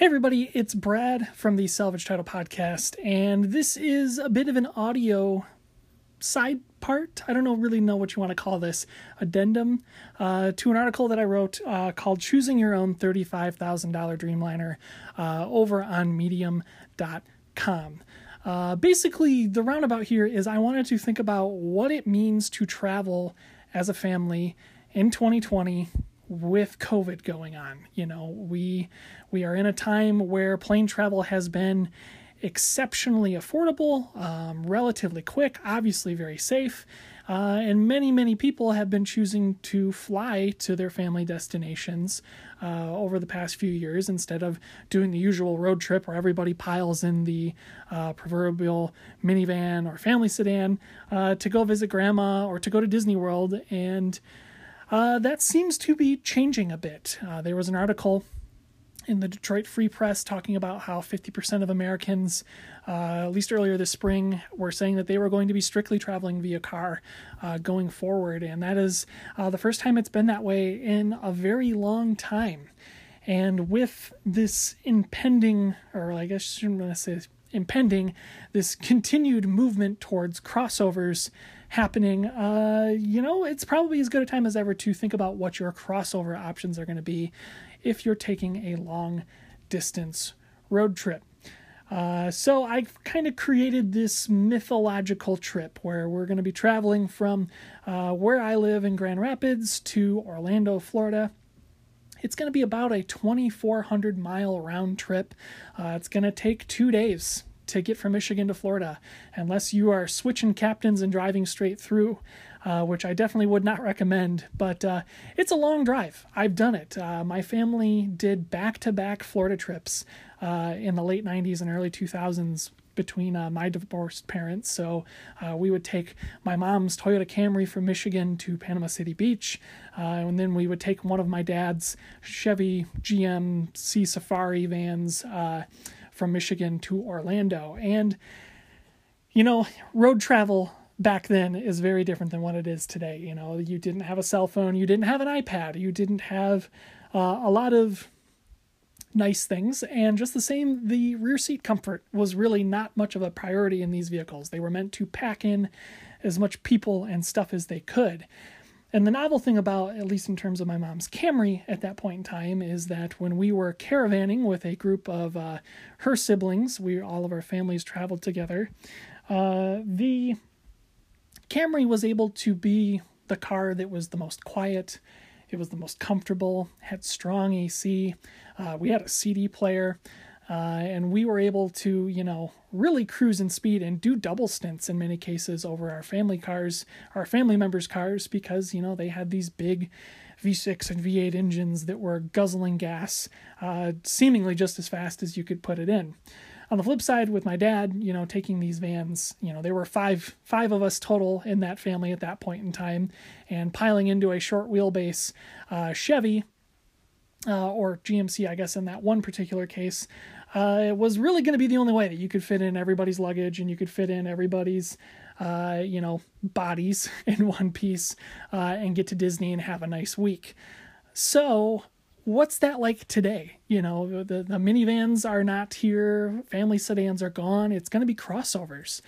Hey, everybody, it's Brad from the Salvage Title Podcast, and this is a bit of an audio side part. I don't know really know what you want to call this addendum uh, to an article that I wrote uh, called Choosing Your Own $35,000 Dreamliner uh, over on medium.com. Uh, basically, the roundabout here is I wanted to think about what it means to travel as a family in 2020 with COVID going on. You know, we we are in a time where plane travel has been exceptionally affordable, um, relatively quick, obviously very safe, uh, and many many people have been choosing to fly to their family destinations uh, over the past few years instead of doing the usual road trip where everybody piles in the uh, proverbial minivan or family sedan uh, to go visit grandma or to go to Disney World and uh, that seems to be changing a bit. Uh, there was an article in the Detroit Free Press talking about how 50% of Americans, uh, at least earlier this spring, were saying that they were going to be strictly traveling via car uh, going forward. And that is uh, the first time it's been that way in a very long time. And with this impending, or I guess I shouldn't say impending, this continued movement towards crossovers happening, uh, you know, it's probably as good a time as ever to think about what your crossover options are going to be if you're taking a long distance road trip. Uh, so I kind of created this mythological trip where we're going to be traveling from uh, where I live in Grand Rapids to Orlando, Florida. It's going to be about a 2,400 mile round trip. Uh, it's going to take two days to get from Michigan to Florida, unless you are switching captains and driving straight through, uh, which I definitely would not recommend. But uh, it's a long drive. I've done it. Uh, my family did back to back Florida trips uh, in the late 90s and early 2000s between uh, my divorced parents. So uh, we would take my mom's Toyota Camry from Michigan to Panama City Beach, uh, and then we would take one of my dad's Chevy GMC Safari vans uh, from Michigan to Orlando. And, you know, road travel back then is very different than what it is today. You know, you didn't have a cell phone, you didn't have an iPad, you didn't have uh, a lot of nice things. And just the same, the rear seat comfort was really not much of a priority in these vehicles. They were meant to pack in as much people and stuff as they could. And the novel thing about, at least in terms of my mom's Camry at that point in time, is that when we were caravanning with a group of uh, her siblings, we all of our families traveled together. Uh, the Camry was able to be the car that was the most quiet. It was the most comfortable, had strong AC. Uh, we had a CD player. Uh, and we were able to, you know, really cruise in speed and do double stints in many cases over our family cars, our family members' cars, because, you know, they had these big V6 and V8 engines that were guzzling gas uh, seemingly just as fast as you could put it in. On the flip side, with my dad, you know, taking these vans, you know, there were five five of us total in that family at that point in time, and piling into a short wheelbase uh, Chevy uh, or GMC, I guess, in that one particular case, uh, it was really going to be the only way that you could fit in everybody's luggage and you could fit in everybody's, uh, you know, bodies in one piece uh, and get to Disney and have a nice week. So, what's that like today? You know, the, the minivans are not here, family sedans are gone. It's going to be crossovers.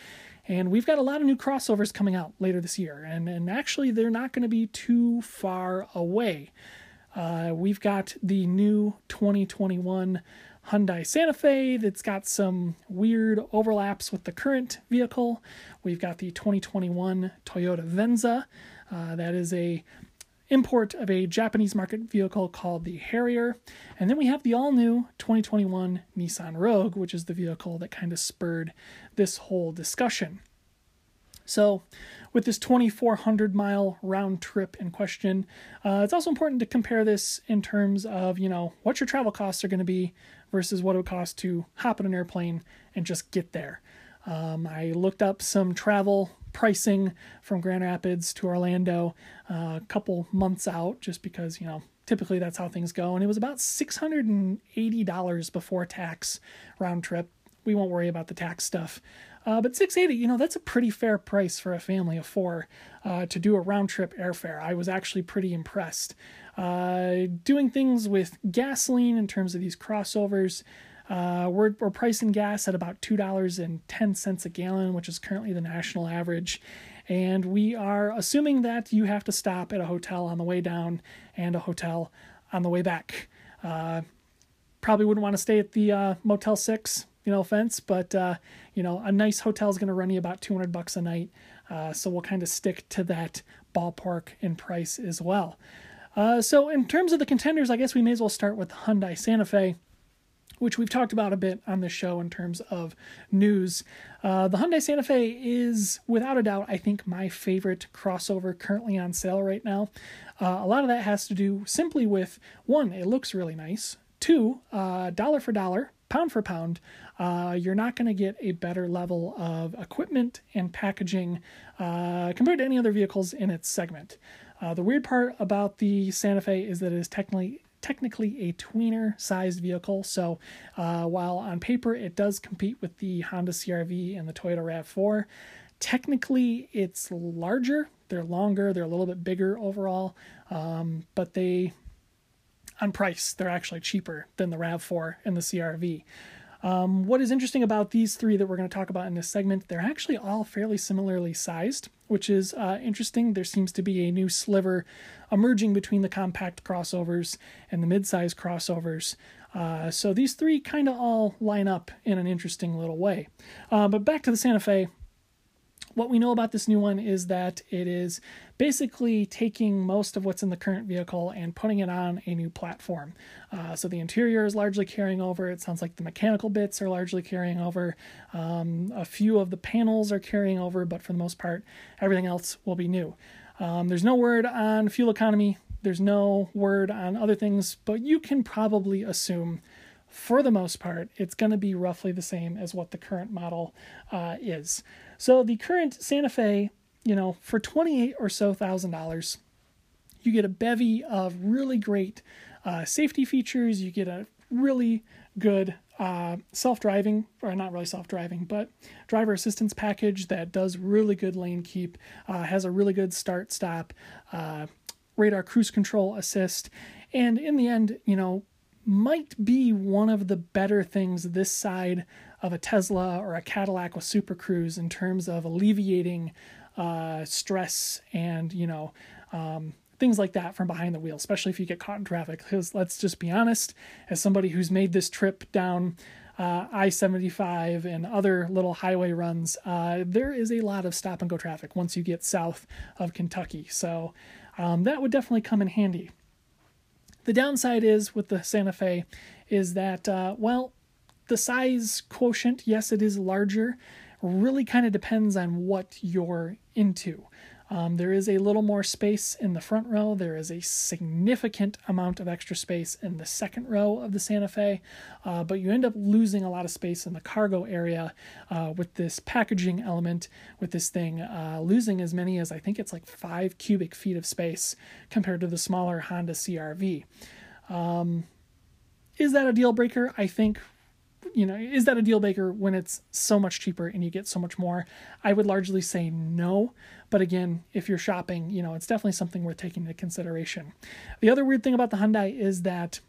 And we've got a lot of new crossovers coming out later this year. And, and actually, they're not going to be too far away. Uh, we've got the new 2021 Hyundai Santa Fe that's got some weird overlaps with the current vehicle. We've got the 2021 Toyota Venza. Uh, that is a import of a Japanese market vehicle called the Harrier. And then we have the all new 2021 Nissan Rogue, which is the vehicle that kind of spurred this whole discussion. So, with this 2,400 mile round trip in question, uh, it's also important to compare this in terms of, you know, what your travel costs are going to be versus what it would cost to hop on an airplane and just get there. Um, I looked up some travel pricing from Grand Rapids to Orlando uh, a couple months out just because, you know, typically that's how things go. And it was about $680 before tax round trip. We won't worry about the tax stuff Uh, but 680, you know, that's a pretty fair price for a family of four uh, to do a round trip airfare. I was actually pretty impressed. Uh, doing things with gasoline in terms of these crossovers. Uh, we're, we're pricing gas at about $2.10 a gallon, which is currently the national average. And we are assuming that you have to stop at a hotel on the way down and a hotel on the way back. Uh, probably wouldn't want to stay at the uh, Motel 6 you know, offense, but uh, you know, a nice hotel is going to run you about 200 bucks a night. Uh, so we'll kind of stick to that ballpark in price as well. Uh, so in terms of the contenders, I guess we may as well start with the Hyundai Santa Fe, which we've talked about a bit on the show in terms of news. Uh, the Hyundai Santa Fe is, without a doubt, I think my favorite crossover currently on sale right now. Uh, a lot of that has to do simply with one, it looks really nice. Two, uh, dollar for dollar, pound for pound, uh, you're not going to get a better level of equipment and packaging uh, compared to any other vehicles in its segment. Uh, the weird part about the Santa Fe is that it is technically technically a tweener sized vehicle. So uh, while on paper it does compete with the Honda CRV and the Toyota RAV4, technically it's larger. They're longer. They're a little bit bigger overall, um, but they on price they're actually cheaper than the RAV4 and the CRV. Um, what is interesting about these three that we're going to talk about in this segment, they're actually all fairly similarly sized, which is uh, interesting. There seems to be a new sliver emerging between the compact crossovers and the midsize crossovers. Uh, so these three kind of all line up in an interesting little way. Uh, but back to the Santa Fe, what we know about this new one is that it is basically taking most of what's in the current vehicle and putting it on a new platform. Uh, so the interior is largely carrying over. It sounds like the mechanical bits are largely carrying over. Um, a few of the panels are carrying over, but for the most part, everything else will be new. Um, there's no word on fuel economy. There's no word on other things, but you can probably assume for the most part, it's going to be roughly the same as what the current model uh, is. So the current Santa Fe, you know, for 28 or so thousand dollars, you get a bevy of really great uh, safety features. You get a really good uh, self-driving, or not really self-driving, but driver assistance package that does really good lane keep, uh, has a really good start-stop, uh, radar cruise control assist, and in the end, you know, might be one of the better things this side of a Tesla or a Cadillac with Super Cruise in terms of alleviating uh, stress and you know um, things like that from behind the wheel, especially if you get caught in traffic. Because let's just be honest, as somebody who's made this trip down uh, I 75 and other little highway runs, uh, there is a lot of stop and go traffic once you get south of Kentucky. So um, that would definitely come in handy. The downside is with the Santa Fe is that, uh, well, the size quotient, yes, it is larger, really kind of depends on what you're into. Um, there is a little more space in the front row. There is a significant amount of extra space in the second row of the Santa Fe, uh, but you end up losing a lot of space in the cargo area uh, with this packaging element, with this thing, uh, losing as many as I think it's like five cubic feet of space compared to the smaller Honda CRV. Um, is that a deal breaker? I think you know, is that a deal breaker when it's so much cheaper and you get so much more? I would largely say no. But again, if you're shopping, you know, it's definitely something worth taking into consideration. The other weird thing about the Hyundai is that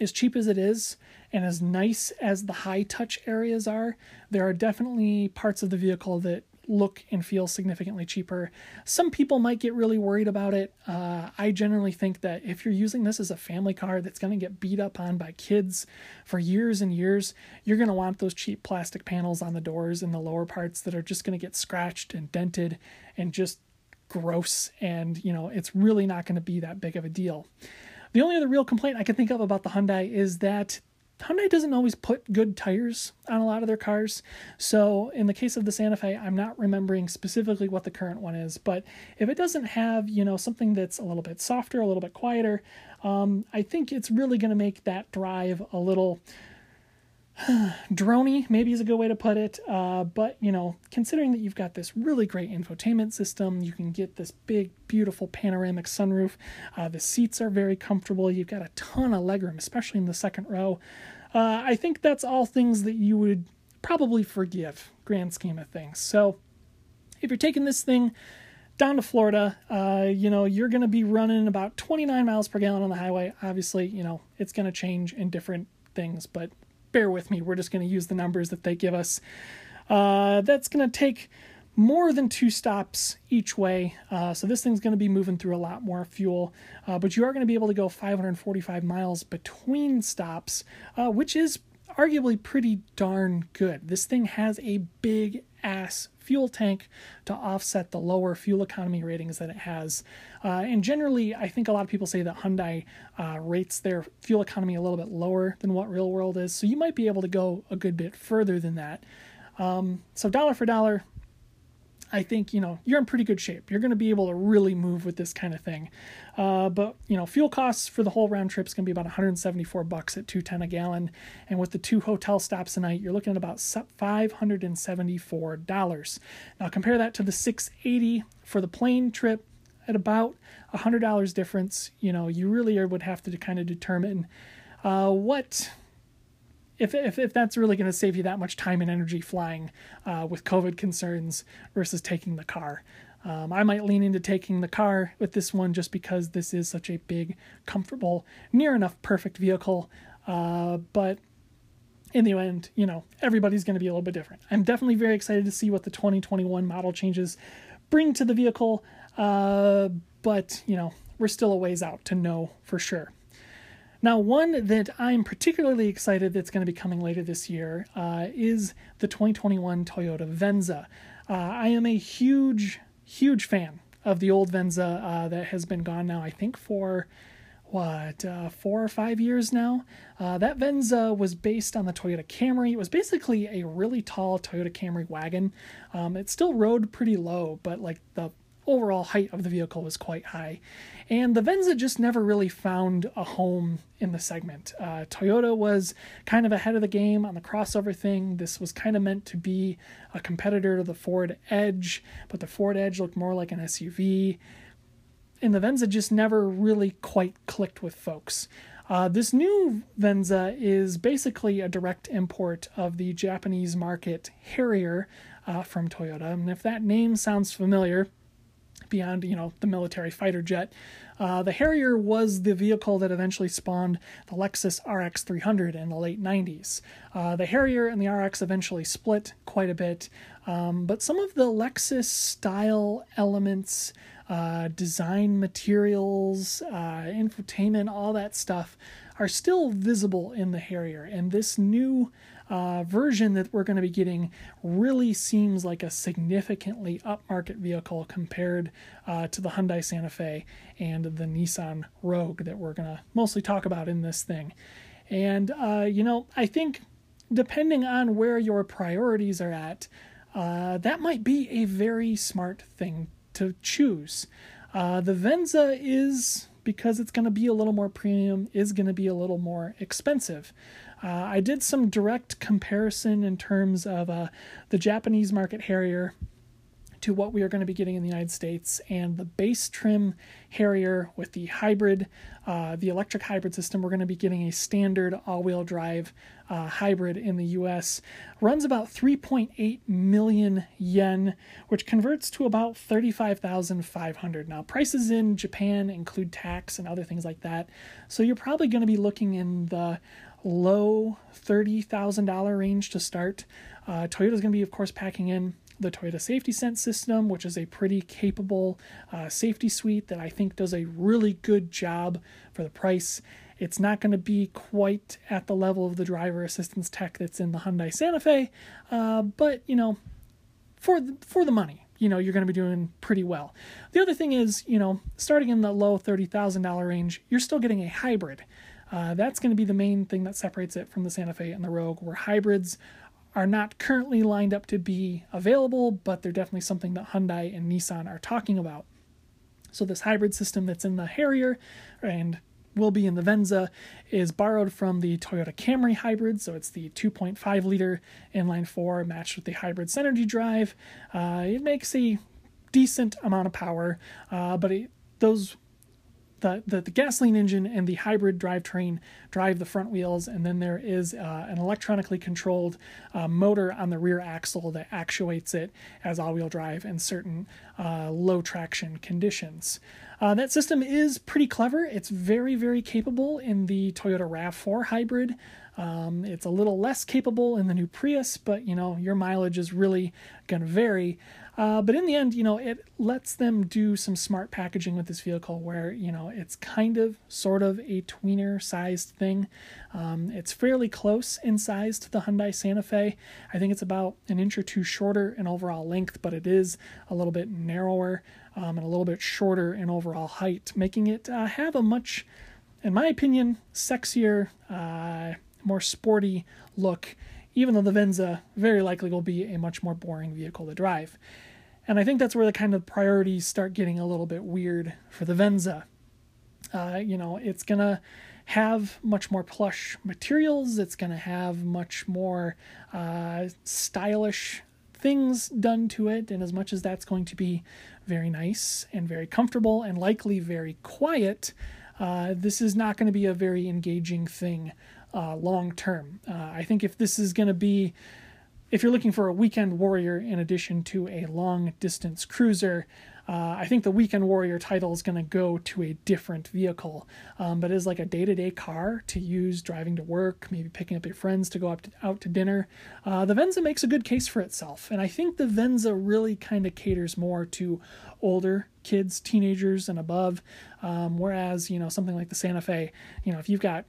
as cheap as it is and as nice as the high touch areas are, there are definitely parts of the vehicle that look and feel significantly cheaper. Some people might get really worried about it. Uh, I generally think that if you're using this as a family car that's going to get beat up on by kids for years and years, you're going to want those cheap plastic panels on the doors and the lower parts that are just going to get scratched and dented and just gross. And, you know, it's really not going to be that big of a deal. The only other real complaint I can think of about the Hyundai is that Hyundai doesn't always put good tires on a lot of their cars. So, in the case of the Santa Fe, I'm not remembering specifically what the current one is, but if it doesn't have, you know, something that's a little bit softer, a little bit quieter, um, I think it's really going to make that drive a little drony, maybe is a good way to put it. Uh, but, you know, considering that you've got this really great infotainment system, you can get this big, beautiful panoramic sunroof. Uh, the seats are very comfortable. You've got a ton of legroom, especially in the second row. Uh, I think that's all things that you would probably forgive grand scheme of things. So if you're taking this thing down to Florida, uh, you know, you're going to be running about 29 miles per gallon on the highway. Obviously, you know, it's going to change in different things, but bear with me. We're just going to use the numbers that they give us. Uh, that's going to take more than two stops each way. Uh, so this thing's going to be moving through a lot more fuel, uh, but you are going to be able to go 545 miles between stops, uh, which is arguably pretty darn good. This thing has a big ass fuel tank to offset the lower fuel economy ratings that it has. Uh, and generally, I think a lot of people say that Hyundai uh, rates their fuel economy a little bit lower than what real world is. So you might be able to go a good bit further than that. Um, so dollar for dollar, I think you know you're in pretty good shape. You're going to be able to really move with this kind of thing. Uh, but you know, fuel costs for the whole round trip is going to be about 174 bucks at 210 a gallon, and with the two hotel stops a night, you're looking at about 574 dollars. Now compare that to the 680 for the plane trip at about $100 difference. You know, you really would have to kind of determine uh, what if, if, if that's really going to save you that much time and energy flying uh, with COVID concerns versus taking the car. Um, I might lean into taking the car with this one just because this is such a big, comfortable, near enough perfect vehicle. Uh, but in the end, you know, everybody's going to be a little bit different. I'm definitely very excited to see what the 2021 model changes bring to the vehicle. Uh, but, you know, we're still a ways out to know for sure. Now, one that I'm particularly excited that's going to be coming later this year uh, is the 2021 Toyota Venza. Uh, I am a huge, huge fan of the old Venza uh, that has been gone now, I think, for what, uh, four or five years now. Uh, that Venza was based on the Toyota Camry. It was basically a really tall Toyota Camry wagon. Um, it still rode pretty low, but like the overall height of the vehicle was quite high. And the Venza just never really found a home in the segment. Uh, Toyota was kind of ahead of the game on the crossover thing. This was kind of meant to be a competitor to the Ford Edge, but the Ford Edge looked more like an SUV. And the Venza just never really quite clicked with folks. Uh, this new Venza is basically a direct import of the Japanese market Harrier uh, from Toyota. And if that name sounds familiar, beyond you know the military fighter jet. Uh, the Harrier was the vehicle that eventually spawned the Lexus RX 300 in the late 90s. Uh, the Harrier and the RX eventually split quite a bit, um, but some of the Lexus style elements, uh, design materials, uh, infotainment, all that stuff are still visible in the Harrier. And this new uh, version that we're going to be getting really seems like a significantly upmarket vehicle compared uh, to the Hyundai Santa Fe and the Nissan Rogue that we're going to mostly talk about in this thing. And, uh, you know, I think depending on where your priorities are at, uh, that might be a very smart thing to choose. Uh, the Venza is because it's going to be a little more premium, is going to be a little more expensive. Uh, I did some direct comparison in terms of uh, the Japanese market Harrier to what we are going to be getting in the United States, and the base trim Harrier with the hybrid, uh, the electric hybrid system. We're going to be getting a standard all-wheel drive uh, hybrid in the U.S. Runs about 3.8 million yen, which converts to about 35,500. Now prices in Japan include tax and other things like that, so you're probably going to be looking in the low $30,000 range to start. Uh, Toyota's going to be, of course, packing in the Toyota Safety Sense system, which is a pretty capable uh, safety suite that I think does a really good job for the price. It's not going to be quite at the level of the driver assistance tech that's in the Hyundai Santa Fe, uh, but you know, for the, for the money, you know, you're going to be doing pretty well. The other thing is, you know, starting in the low thirty thousand dollar range, you're still getting a hybrid. Uh, that's going to be the main thing that separates it from the Santa Fe and the Rogue, where hybrids are not currently lined up to be available, but they're definitely something that Hyundai and Nissan are talking about. So, this hybrid system that's in the Harrier and will be in the Venza is borrowed from the Toyota Camry hybrid. So, it's the 2.5 liter inline four matched with the hybrid Synergy drive. Uh, it makes a decent amount of power, uh, but it, those the, the, the, gasoline engine and the hybrid drivetrain drive the front wheels, and then there is uh, an electronically controlled uh, motor on the rear axle that actuates it as all wheel drive in certain uh, low traction conditions. Uh, that system is pretty clever. It's very, very capable in the Toyota RAV4 hybrid. Um, it's a little less capable in the new Prius, but you know, your mileage is really going to vary. Uh, but in the end, you know, it lets them do some smart packaging with this vehicle where, you know, it's kind of sort of a tweener sized thing. Um, it's fairly close in size to the Hyundai Santa Fe. I think it's about an inch or two shorter in overall length, but it is a little bit narrower um, and a little bit shorter in overall height, making it uh, have a much, in my opinion, sexier, uh, more sporty look even though the Venza very likely will be a much more boring vehicle to drive. And I think that's where the kind of priorities start getting a little bit weird for the Venza. Uh, you know, it's going to have much more plush materials, it's going to have much more uh, stylish things done to it. And as much as that's going to be very nice and very comfortable and likely very quiet, uh, this is not going to be a very engaging thing uh, long term. Uh, I think if this is going to be if you're looking for a weekend warrior in addition to a long distance cruiser, uh, I think the weekend warrior title is going to go to a different vehicle. Um, but as like a day to day car to use driving to work, maybe picking up your friends to go to, out to dinner, uh, the Venza makes a good case for itself. And I think the Venza really kind of caters more to older kids, teenagers, and above. Um, whereas, you know, something like the Santa Fe, you know, if you've got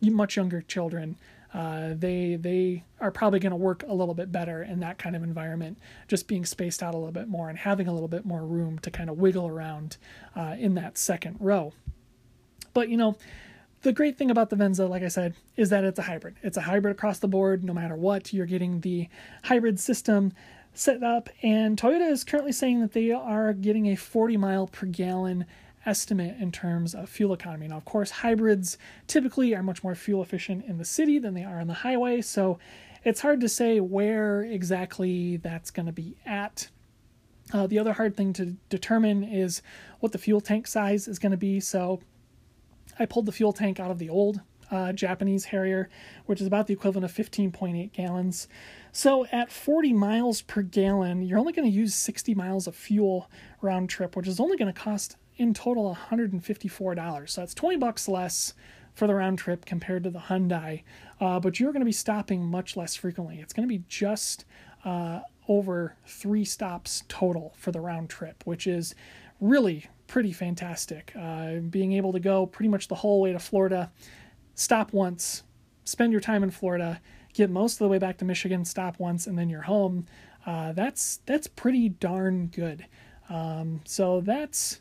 much younger children, uh, they they are probably going to work a little bit better in that kind of environment, just being spaced out a little bit more and having a little bit more room to kind of wiggle around uh, in that second row. But you know, the great thing about the Venza, like I said, is that it's a hybrid. It's a hybrid across the board. No matter what, you're getting the hybrid system set up, and Toyota is currently saying that they are getting a 40 mile per gallon estimate in terms of fuel economy. Now, of course, hybrids typically are much more fuel efficient in the city than they are on the highway, so it's hard to say where exactly that's going to be at. Uh, the other hard thing to determine is what the fuel tank size is going to be. So I pulled the fuel tank out of the old uh, Japanese Harrier, which is about the equivalent of 15.8 gallons. So at 40 miles per gallon, you're only going to use 60 miles of fuel round trip, which is only going to cost in total $154. So that's 20 bucks less for the round trip compared to the Hyundai, uh, but you're going to be stopping much less frequently. It's going to be just uh, over three stops total for the round trip, which is really pretty fantastic. Uh, being able to go pretty much the whole way to Florida, stop once, spend your time in Florida, get most of the way back to Michigan, stop once, and then you're home. Uh, that's that's pretty darn good. Um, so that's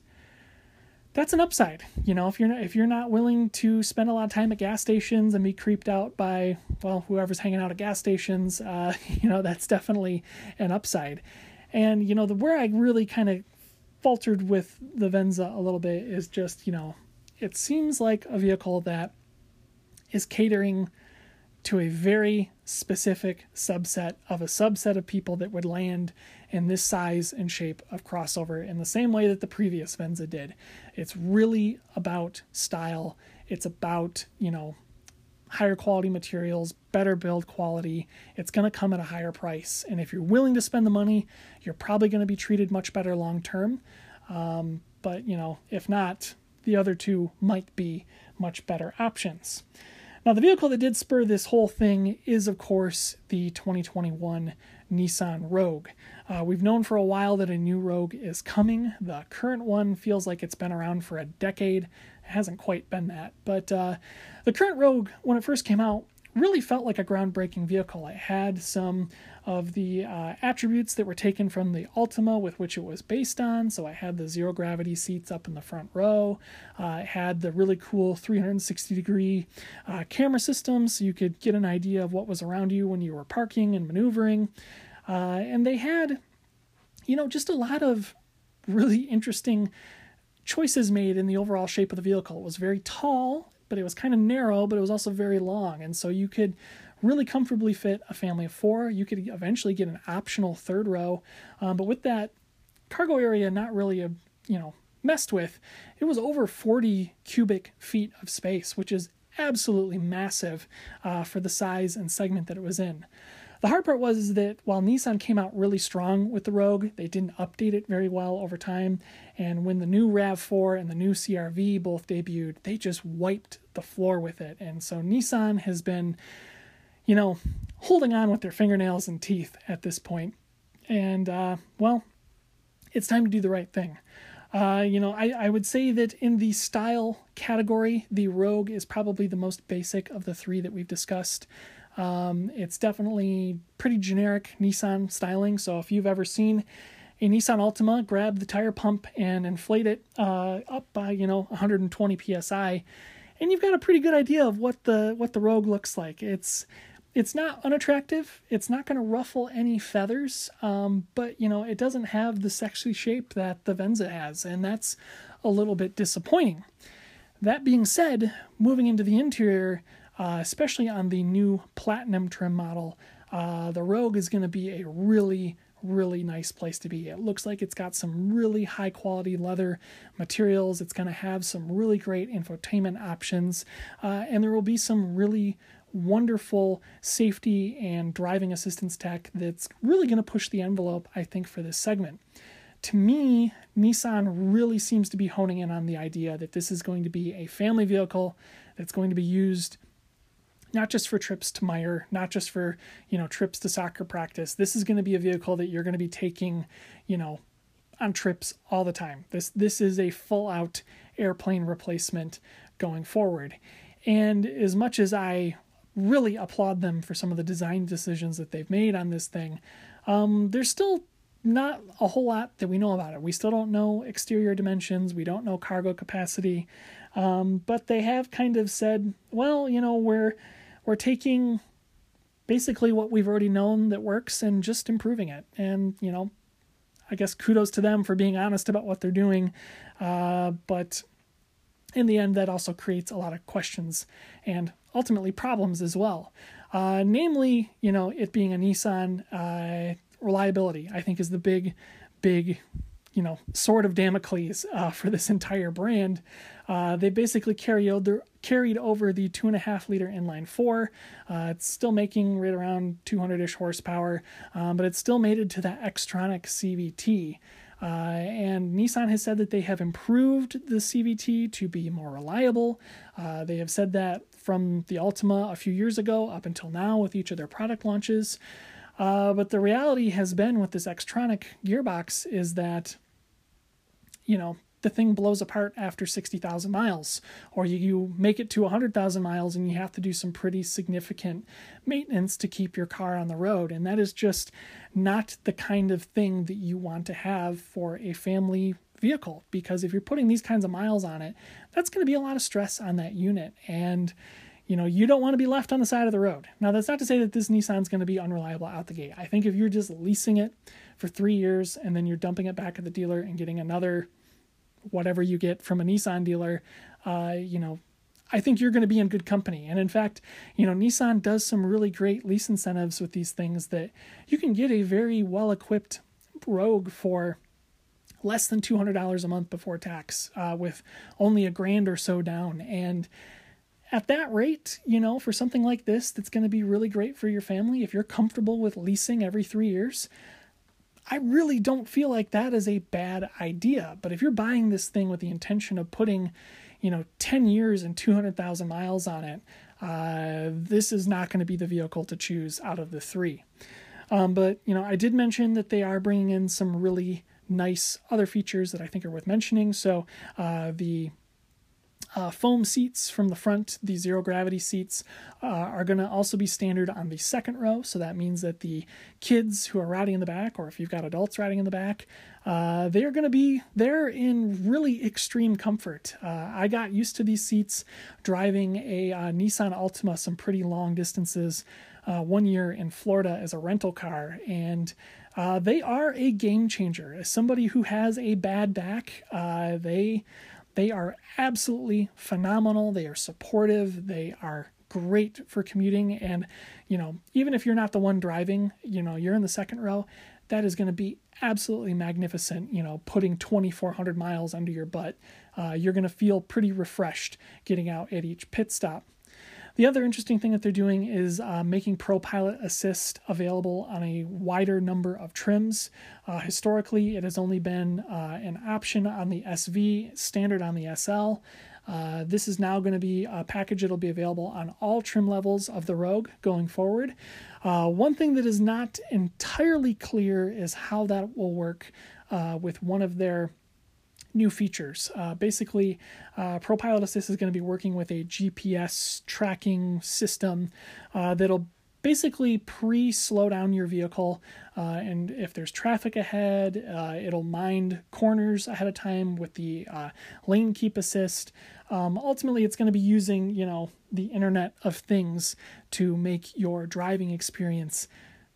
that's an upside. You know, if you're not, if you're not willing to spend a lot of time at gas stations and be creeped out by well whoever's hanging out at gas stations, uh, you know that's definitely an upside. And you know the where I really kind of faltered with the Venza a little bit is just you know it seems like a vehicle that is catering to a very specific subset of a subset of people that would land in this size and shape of crossover in the same way that the previous Venza did. It's really about style. It's about, you know, higher quality materials, better build quality. It's going to come at a higher price. And if you're willing to spend the money, you're probably going to be treated much better long term. Um, but, you know, if not, the other two might be much better options. Now, the vehicle that did spur this whole thing is, of course, the 2021 Nissan Rogue. Uh, we've known for a while that a new Rogue is coming. The current one feels like it's been around for a decade. It hasn't quite been that. But uh, the current Rogue, when it first came out, really felt like a groundbreaking vehicle. It had some of the uh, attributes that were taken from the Altima with which it was based on. So I had the zero gravity seats up in the front row. Uh, had the really cool 360 degree uh, camera system so you could get an idea of what was around you when you were parking and maneuvering. Uh, and they had, you know, just a lot of really interesting choices made in the overall shape of the vehicle. It was very tall, but it was kind of narrow, but it was also very long. And so you could really comfortably fit a family of four. You could eventually get an optional third row, um, but with that cargo area not really a you know messed with, it was over 40 cubic feet of space, which is absolutely massive uh, for the size and segment that it was in. The hard part was that while Nissan came out really strong with the Rogue, they didn't update it very well over time. And when the new RAV4 and the new CRV both debuted, they just wiped the floor with it. And so Nissan has been, you know, holding on with their fingernails and teeth at this point. And, uh, well, it's time to do the right thing. Uh, you know, I, I would say that in the style category, the Rogue is probably the most basic of the three that we've discussed. Um, it's definitely pretty generic Nissan styling. So if you've ever seen a Nissan Altima grab the tire pump and inflate it uh, up by you know 120 psi, and you've got a pretty good idea of what the what the Rogue looks like. It's it's not unattractive. It's not going to ruffle any feathers, um, but you know it doesn't have the sexy shape that the Venza has, and that's a little bit disappointing. That being said, moving into the interior, uh, especially on the new Platinum trim model. Uh, the Rogue is going to be a really, really nice place to be. It looks like it's got some really high quality leather materials. It's going to have some really great infotainment options, uh, and there will be some really wonderful safety and driving assistance tech that's really going to push the envelope, I think, for this segment. To me, Nissan really seems to be honing in on the idea that this is going to be a family vehicle that's going to be used not just for trips to Meijer, not just for, you know, trips to soccer practice. This is going to be a vehicle that you're going to be taking, you know, on trips all the time. This this is a full out airplane replacement going forward. And as much as I really applaud them for some of the design decisions that they've made on this thing, um, there's still not a whole lot that we know about it. We still don't know exterior dimensions, we don't know cargo capacity, um, but they have kind of said, well, you know, we're we're taking basically what we've already known that works and just improving it. And, you know, I guess kudos to them for being honest about what they're doing. Uh, but in the end, that also creates a lot of questions and ultimately problems as well. Uh, namely, you know, it being a Nissan, uh, reliability, I think, is the big, big you know sword of Damocles uh, for this entire brand. Uh, they basically carry over, carried over the two and a half liter inline four. Uh, it's still making right around 200 ish horsepower, um, but it's still mated to that Xtronic CVT. Uh, and Nissan has said that they have improved the CVT to be more reliable. Uh, they have said that from the Altima a few years ago up until now with each of their product launches. Uh, but the reality has been with this Xtronic gearbox is that you know, the thing blows apart after 60,000 miles, or you, you make it to 100,000 miles and you have to do some pretty significant maintenance to keep your car on the road. And that is just not the kind of thing that you want to have for a family vehicle because if you're putting these kinds of miles on it, that's going to be a lot of stress on that unit. And you know, you don't want to be left on the side of the road. Now, that's not to say that this Nissan's going to be unreliable out the gate. I think if you're just leasing it for three years and then you're dumping it back at the dealer and getting another whatever you get from a Nissan dealer, uh, you know, I think you're going to be in good company. And in fact, you know, Nissan does some really great lease incentives with these things that you can get a very well equipped Rogue for less than $200 a month before tax uh, with only a grand or so down. And at that rate, you know, for something like this that's going to be really great for your family, if you're comfortable with leasing every three years, I really don't feel like that is a bad idea. But if you're buying this thing with the intention of putting, you know, 10 years and 200,000 miles on it, uh, this is not going to be the vehicle to choose out of the three. Um, but, you know, I did mention that they are bringing in some really nice other features that I think are worth mentioning. So uh, the uh, foam seats from the front, the zero gravity seats, uh, are going to also be standard on the second row. So that means that the kids who are riding in the back, or if you've got adults riding in the back, uh, they are going to be there in really extreme comfort. Uh, I got used to these seats driving a uh, Nissan Altima some pretty long distances uh, one year in Florida as a rental car, and they are a game changer. As somebody who has a bad back, they they are absolutely phenomenal. They are supportive. They are great for commuting. And, you know, even if you're not the one driving, you know, you're in the second row, that is going to be absolutely magnificent, you know, putting 2,400 miles under your butt. Uh, you're going to feel pretty refreshed getting out at each pit stop. The other interesting thing that they're doing is uh, making ProPilot Assist available on a wider number of trims. Uh, historically, it has only been uh, an option on the SV, standard on the SL. Uh, this is now going to be a package that'll be available on all trim levels of the Rogue going forward. Uh, one thing that is not entirely clear is how that will work uh, with one of their new features. Uh, basically, uh, ProPilot Assist is going to be working with a GPS tracking system uh, that'll basically pre slow down your vehicle. Uh, and if there's traffic ahead, uh, it'll mind corners ahead of time with the uh, lane keep assist. Um, ultimately, it's going to be using, you know, the Internet of Things to make your driving experience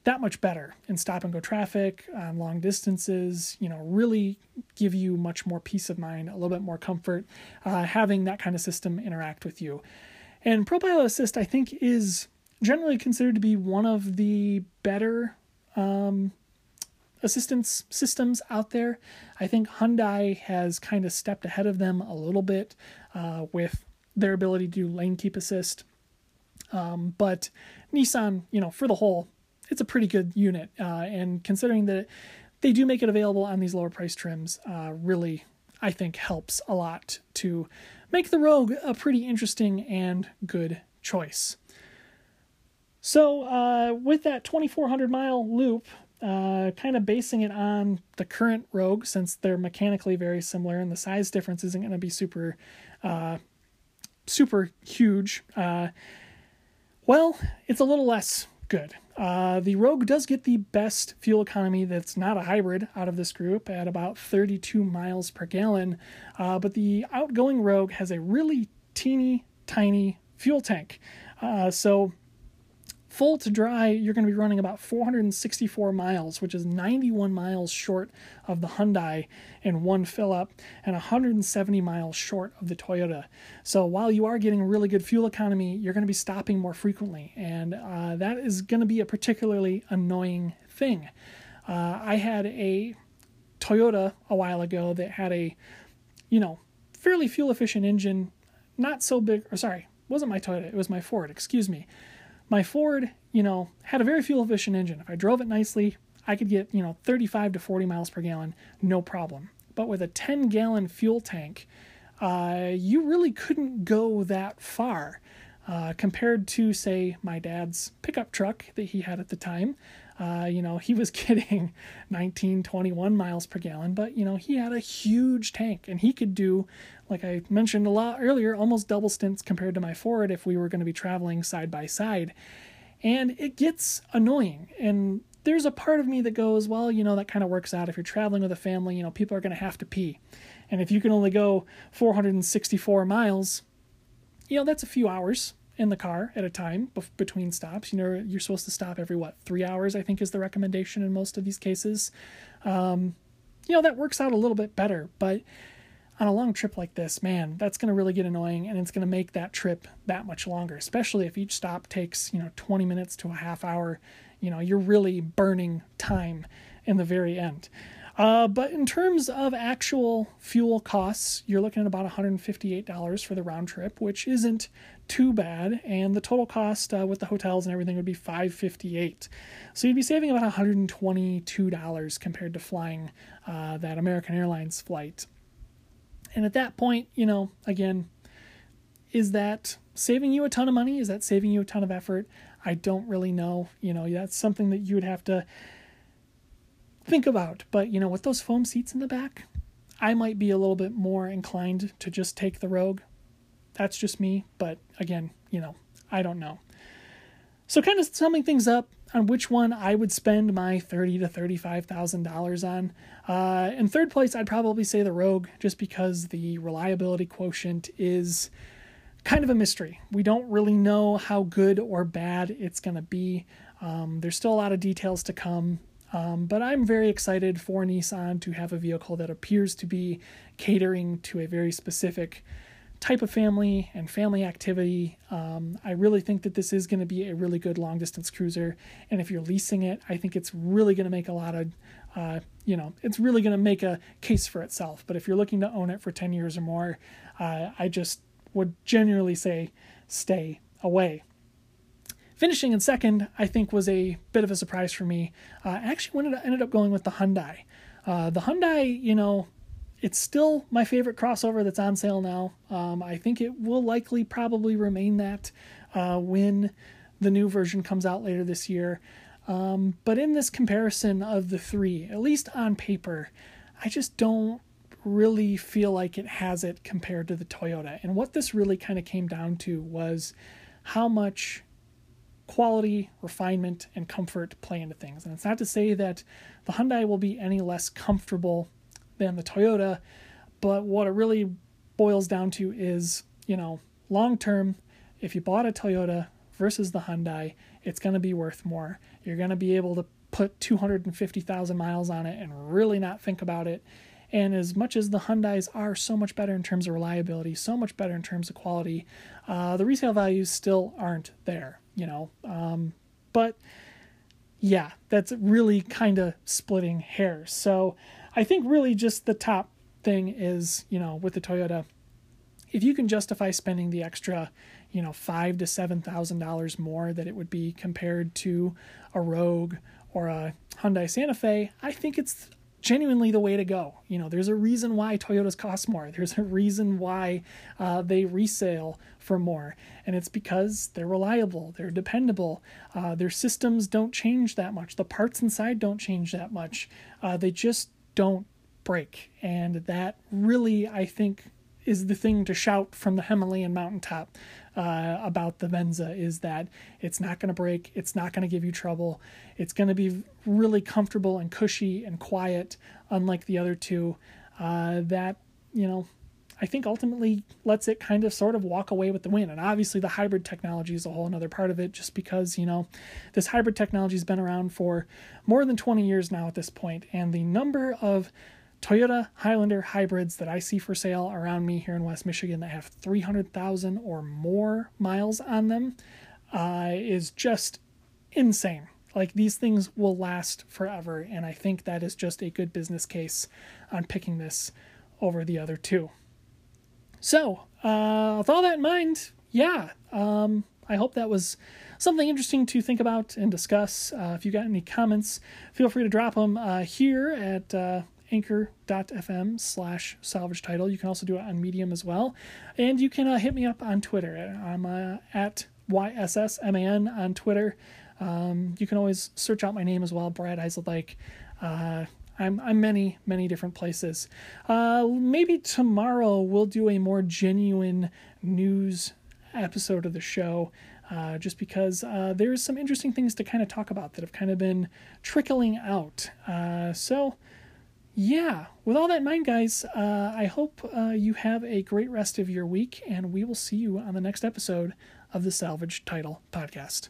that much better in stop and go traffic on long distances you know really give you much more peace of mind a little bit more comfort uh, having that kind of system interact with you. And ProPilot Assist i think is generally considered to be one of the better um, assistance systems out there. I think hyundai has kind of stepped ahead of them a little bit uh, with their ability to do lane keep assist. Um, but nissan you know for the whole it's a pretty good unit. Uh, and considering that they do make it available on these lower price trims, uh, really, I think, helps a lot to make the Rogue a pretty interesting and good choice. So, uh, with that 2400 mile loop, uh, kind of basing it on the current Rogue, since they're mechanically very similar and the size difference isn't going to be super, uh, super huge. Uh, well, it's a little less good. Uh, the Rogue does get the best fuel economy that's not a hybrid out of this group at about 32 miles per gallon, uh, but the outgoing Rogue has a really teeny tiny fuel tank. Uh, so Full to dry, you're going to be running about 464 miles, which is 91 miles short of the Hyundai in one fill up and 170 miles short of the Toyota. So while you are getting really good fuel economy, you're going to be stopping more frequently, and uh, that is going to be a particularly annoying thing. Uh, I had a Toyota a while ago that had a, you know, fairly fuel efficient engine, not so big, or sorry, wasn't my Toyota, it was my Ford, excuse me my Ford, you know, had a very fuel efficient engine. If I drove it nicely, I could get, you know, 35 to 40 miles per gallon, no problem. But with a 10 gallon fuel tank, uh, you really couldn't go that far uh, compared to, say, my dad's pickup truck that he had at the time. Uh, you know, he was getting 19, 21 miles per gallon, but, you know, he had a huge tank and he could do, like I mentioned a lot earlier, almost double stints compared to my Ford if we were going to be traveling side by side. And it gets annoying. And there's a part of me that goes, well, you know, that kind of works out. If you're traveling with a family, you know, people are going to have to pee. And if you can only go 464 miles, you know, that's a few hours in the car at a time between stops. You know, you're supposed to stop every what three hours, I think, is the recommendation in most of these cases. Um, you know, that works out a little bit better, but on a long trip like this, man, that's going to really get annoying, and it's going to make that trip that much longer. Especially if each stop takes you know 20 minutes to a half hour. You know, you're really burning time in the very end. Uh, but in terms of actual fuel costs, you're looking at about $158 for the round trip, which isn't too bad. And the total cost uh, with the hotels and everything would be 558. So you'd be saving about $122 compared to flying uh, that American Airlines flight. And at that point, you know, again, is that saving you a ton of money? Is that saving you a ton of effort? I don't really know. You know, that's something that you would have to think about. But, you know, with those foam seats in the back, I might be a little bit more inclined to just take the Rogue. That's just me. But again, you know, I don't know. So, kind of summing things up on which one I would spend my thirty to thirty-five thousand dollars on. Uh, in third place, I'd probably say the Rogue, just because the reliability quotient is kind of a mystery. We don't really know how good or bad it's going to be. Um, there's still a lot of details to come. Um, but I'm very excited for Nissan to have a vehicle that appears to be catering to a very specific type of family and family activity. Um, I really think that this is going to be a really good long distance cruiser. And if you're leasing it, I think it's really going to make a lot of uh, you know, it's really going to make a case for itself. But if you're looking to own it for 10 years or more, uh, I just would genuinely say stay away. Finishing in second, I think, was a bit of a surprise for me. Uh, I actually ended, ended up going with the Hyundai. Uh, the Hyundai, you know, it's still my favorite crossover that's on sale now. Um, I think it will likely probably remain that uh, when the new version comes out later this year. Um, but in this comparison of the three, at least on paper, I just don't really feel like it has it compared to the Toyota. And what this really kind of came down to was how much quality, refinement, and comfort play into things. And it's not to say that the Hyundai will be any less comfortable than the Toyota, but what it really boils down to is, you know, long term, if you bought a Toyota versus the Hyundai, it's going to be worth more. You're going to be able to put 250,000 miles on it and really not think about it. And as much as the Hyundais are so much better in terms of reliability, so much better in terms of quality, uh, the resale values still aren't there, you know. Um, but yeah, that's really kind of splitting hairs. So I think really just the top thing is, you know, with the Toyota, if you can justify spending the extra, you know, five to seven thousand dollars more that it would be compared to a Rogue or a Hyundai Santa Fe, I think it's genuinely the way to go. You know, there's a reason why Toyotas cost more. There's a reason why uh, they resale for more, and it's because they're reliable, they're dependable. Uh, their systems don't change that much. The parts inside don't change that much. Uh, they just don't break, and that really, I think, is the thing to shout from the Himalayan mountaintop uh, about the Venza is that it's not going to break, it's not going to give you trouble, it's going to be really comfortable and cushy and quiet, unlike the other two. Uh, that you know, I think ultimately lets it kind of sort of walk away with the win. And obviously, the hybrid technology is a whole another part of it, just because you know, this hybrid technology has been around for more than 20 years now at this point, and the number of Toyota Highlander hybrids that I see for sale around me here in West Michigan that have 300,000 or more miles on them uh, is just insane. Like these things will last forever, and I think that is just a good business case on picking this over the other two. So, uh, with all that in mind, yeah, um, I hope that was something interesting to think about and discuss. Uh, if you got any comments, feel free to drop them uh, here at uh, anchor.fm slash salvage title. You can also do it on Medium as well. And you can uh, hit me up on Twitter. I'm uh, at YSSMAN on Twitter. Um, you can always search out my name as well, Brad Eiseldike. I'm, I'm many, many different places. Uh, maybe tomorrow we'll do a more genuine news episode of the show. Uh, just because uh, there's some interesting things to kind of talk about that have kind of been trickling out. Uh, so, yeah, with all that in mind, guys, uh, I hope uh, you have a great rest of your week, and we will see you on the next episode of the Salvage Title Podcast.